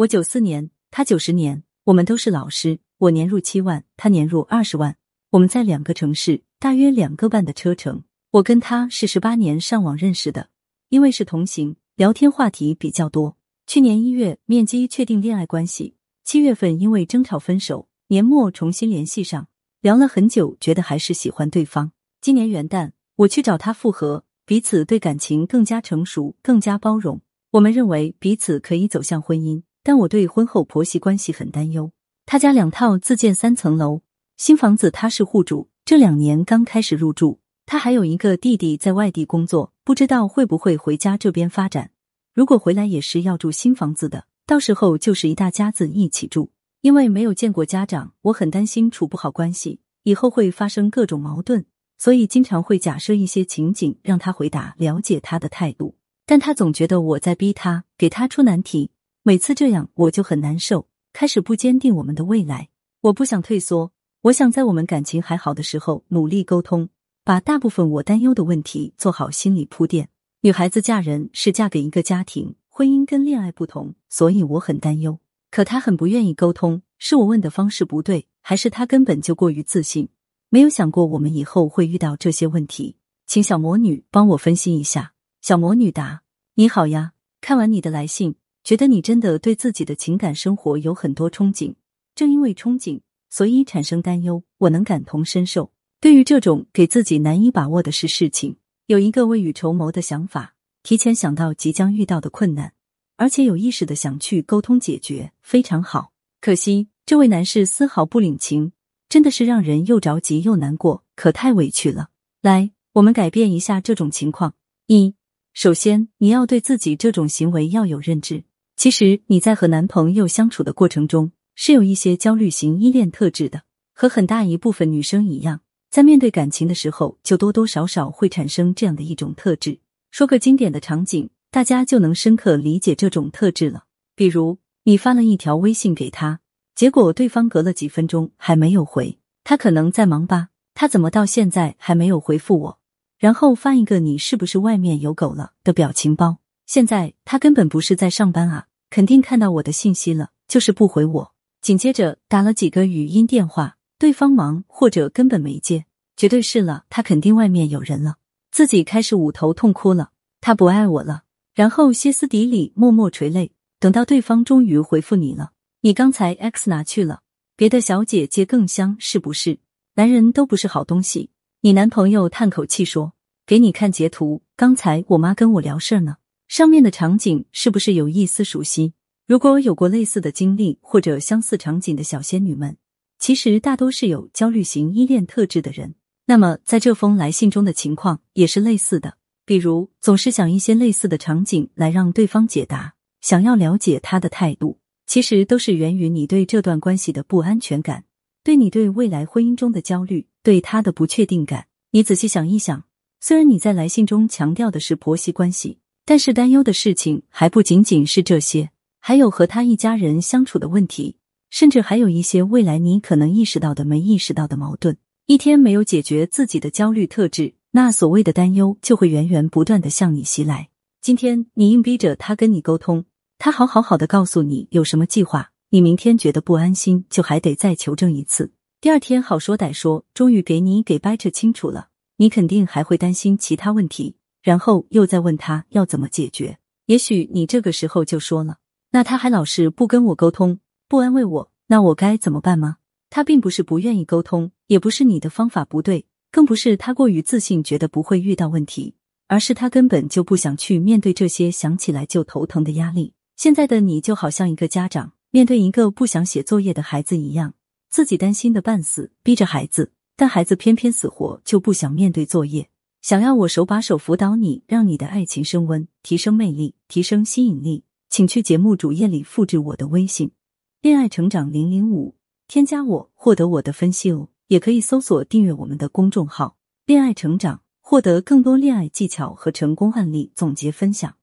我九四年，他九十年，我们都是老师。我年入七万，他年入二十万。我们在两个城市，大约两个半的车程。我跟他是十八年上网认识的，因为是同行，聊天话题比较多。去年一月面基确定恋爱关系，七月份因为争吵分手，年末重新联系上，聊了很久，觉得还是喜欢对方。今年元旦我去找他复合，彼此对感情更加成熟，更加包容。我们认为彼此可以走向婚姻，但我对婚后婆媳关系很担忧。他家两套自建三层楼，新房子他是户主，这两年刚开始入住。他还有一个弟弟在外地工作，不知道会不会回家这边发展。如果回来也是要住新房子的，到时候就是一大家子一起住。因为没有见过家长，我很担心处不好关系，以后会发生各种矛盾，所以经常会假设一些情景让他回答，了解他的态度。但他总觉得我在逼他，给他出难题，每次这样我就很难受。开始不坚定我们的未来，我不想退缩，我想在我们感情还好的时候努力沟通，把大部分我担忧的问题做好心理铺垫。女孩子嫁人是嫁给一个家庭，婚姻跟恋爱不同，所以我很担忧。可他很不愿意沟通，是我问的方式不对，还是他根本就过于自信，没有想过我们以后会遇到这些问题？请小魔女帮我分析一下。小魔女答：你好呀，看完你的来信。觉得你真的对自己的情感生活有很多憧憬，正因为憧憬，所以产生担忧。我能感同身受。对于这种给自己难以把握的事事情，有一个未雨绸缪的想法，提前想到即将遇到的困难，而且有意识的想去沟通解决，非常好。可惜这位男士丝毫不领情，真的是让人又着急又难过，可太委屈了。来，我们改变一下这种情况。一，首先你要对自己这种行为要有认知。其实你在和男朋友相处的过程中，是有一些焦虑型依恋特质的，和很大一部分女生一样，在面对感情的时候，就多多少少会产生这样的一种特质。说个经典的场景，大家就能深刻理解这种特质了。比如你发了一条微信给他，结果对方隔了几分钟还没有回，他可能在忙吧？他怎么到现在还没有回复我？然后发一个“你是不是外面有狗了”的表情包，现在他根本不是在上班啊！肯定看到我的信息了，就是不回我。紧接着打了几个语音电话，对方忙或者根本没接，绝对是了，他肯定外面有人了。自己开始捂头痛哭了，他不爱我了。然后歇斯底里，默默垂泪。等到对方终于回复你了，你刚才 X 哪去了？别的小姐姐更香是不是？男人都不是好东西。你男朋友叹口气说：“给你看截图，刚才我妈跟我聊事儿呢。”上面的场景是不是有一丝熟悉？如果有过类似的经历或者相似场景的小仙女们，其实大多是有焦虑型依恋特质的人。那么在这封来信中的情况也是类似的，比如总是想一些类似的场景来让对方解答，想要了解他的态度，其实都是源于你对这段关系的不安全感，对你对未来婚姻中的焦虑，对他的不确定感。你仔细想一想，虽然你在来信中强调的是婆媳关系。但是担忧的事情还不仅仅是这些，还有和他一家人相处的问题，甚至还有一些未来你可能意识到的没意识到的矛盾。一天没有解决自己的焦虑特质，那所谓的担忧就会源源不断的向你袭来。今天你硬逼着他跟你沟通，他好好好的告诉你有什么计划，你明天觉得不安心，就还得再求证一次。第二天好说歹说，终于给你给掰扯清楚了，你肯定还会担心其他问题。然后又再问他要怎么解决，也许你这个时候就说了，那他还老是不跟我沟通，不安慰我，那我该怎么办吗？他并不是不愿意沟通，也不是你的方法不对，更不是他过于自信，觉得不会遇到问题，而是他根本就不想去面对这些想起来就头疼的压力。现在的你就好像一个家长面对一个不想写作业的孩子一样，自己担心的半死，逼着孩子，但孩子偏偏死活就不想面对作业。想要我手把手辅导你，让你的爱情升温，提升魅力，提升吸引力，请去节目主页里复制我的微信“恋爱成长零零五”，添加我获得我的分析哦。也可以搜索订阅我们的公众号“恋爱成长”，获得更多恋爱技巧和成功案例总结分享。